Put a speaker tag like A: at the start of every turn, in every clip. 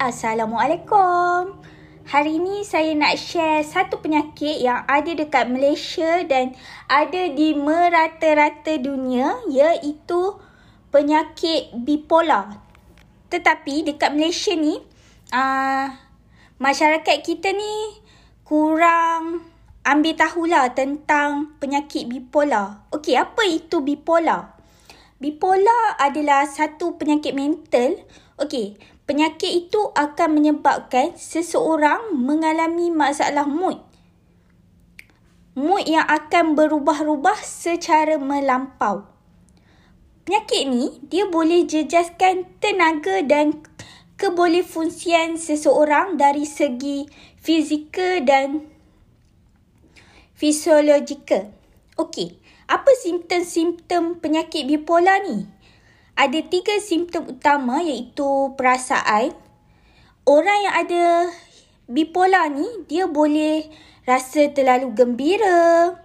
A: Assalamualaikum. Hari ini saya nak share satu penyakit yang ada dekat Malaysia dan ada di merata-rata dunia iaitu penyakit bipolar. Tetapi dekat Malaysia ni, uh, masyarakat kita ni kurang ambil tahulah tentang penyakit bipolar. Okey, apa itu bipolar? Bipolar adalah satu penyakit mental. Okey, Penyakit itu akan menyebabkan seseorang mengalami masalah mood. Mood yang akan berubah-ubah secara melampau. Penyakit ni dia boleh jejaskan tenaga dan kebolehfungsian seseorang dari segi fizikal dan fisiologikal. Okey, apa simptom-simptom penyakit bipolar ni? Ada tiga simptom utama iaitu perasaan. Orang yang ada bipolar ni, dia boleh rasa terlalu gembira.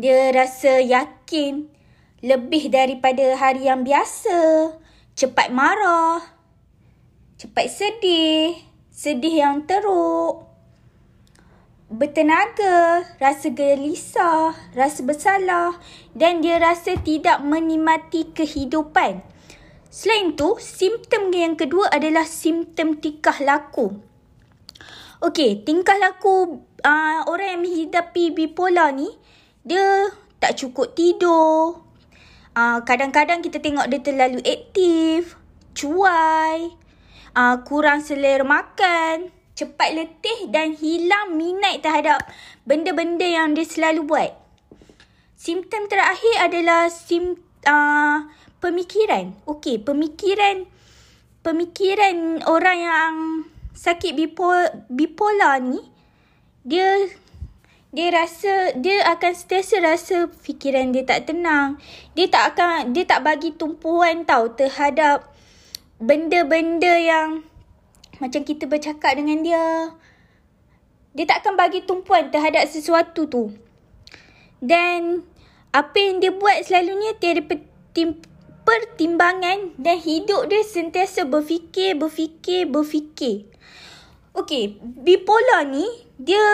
A: Dia rasa yakin lebih daripada hari yang biasa. Cepat marah. Cepat sedih. Sedih yang teruk. Bertenaga, rasa gelisah, rasa bersalah dan dia rasa tidak menikmati kehidupan. Selain tu, simptom yang kedua adalah simptom tingkah laku. Okey, tingkah laku uh, orang yang menghidapi bipolar ni, dia tak cukup tidur. Uh, kadang-kadang kita tengok dia terlalu aktif, cuai, uh, kurang selera makan, cepat letih dan hilang minat terhadap benda-benda yang dia selalu buat. Simptom terakhir adalah sim, uh, pemikiran. Okey, pemikiran pemikiran orang yang sakit bipolar, bipolar ni dia dia rasa dia akan sentiasa rasa fikiran dia tak tenang. Dia tak akan dia tak bagi tumpuan tau terhadap benda-benda yang macam kita bercakap dengan dia. Dia tak akan bagi tumpuan terhadap sesuatu tu. Dan apa yang dia buat selalunya tiada pertimbangan dan hidup dia sentiasa berfikir, berfikir, berfikir. Okey, bipolar ni dia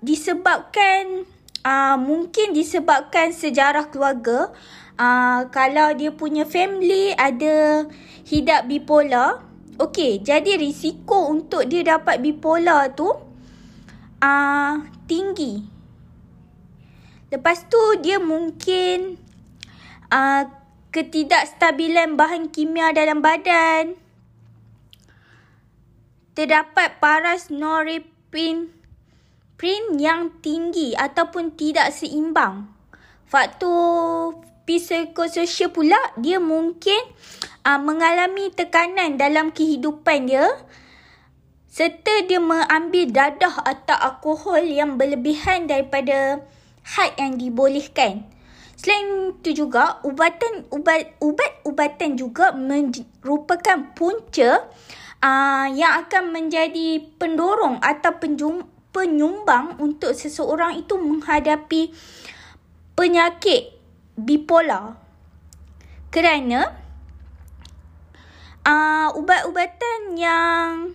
A: disebabkan uh, mungkin disebabkan sejarah keluarga. Uh, kalau dia punya family ada hidap bipolar, okey, jadi risiko untuk dia dapat bipolar tu uh, tinggi. Lepas tu dia mungkin uh, ketidakstabilan bahan kimia dalam badan. Terdapat paras norepin prin yang tinggi ataupun tidak seimbang. Faktor psikososial pula dia mungkin uh, mengalami tekanan dalam kehidupan dia serta dia mengambil dadah atau alkohol yang berlebihan daripada had yang dibolehkan. Selain itu juga, ubatan ubat ubat ubatan juga merupakan punca uh, yang akan menjadi pendorong atau penjum, penyumbang untuk seseorang itu menghadapi penyakit bipolar. Kerana uh, ubat-ubatan yang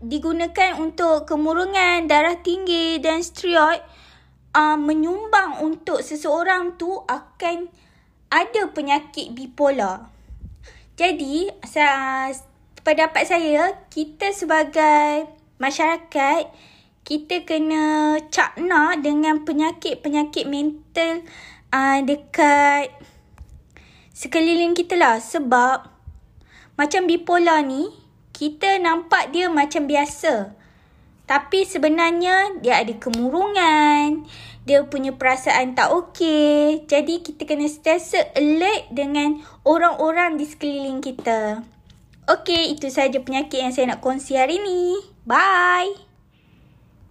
A: digunakan untuk kemurungan darah tinggi dan steroid uh, menyumbang untuk seseorang tu akan ada penyakit bipolar. Jadi, saya, pendapat saya, kita sebagai masyarakat, kita kena cakna dengan penyakit-penyakit mental uh, dekat sekeliling kita lah. Sebab, macam bipolar ni, kita nampak dia macam biasa. Tapi sebenarnya dia ada kemurungan, dia punya perasaan tak okey. Jadi kita kena sentiasa alert dengan orang-orang di sekeliling kita. Okey, itu saja penyakit yang saya nak kongsi hari ni. Bye.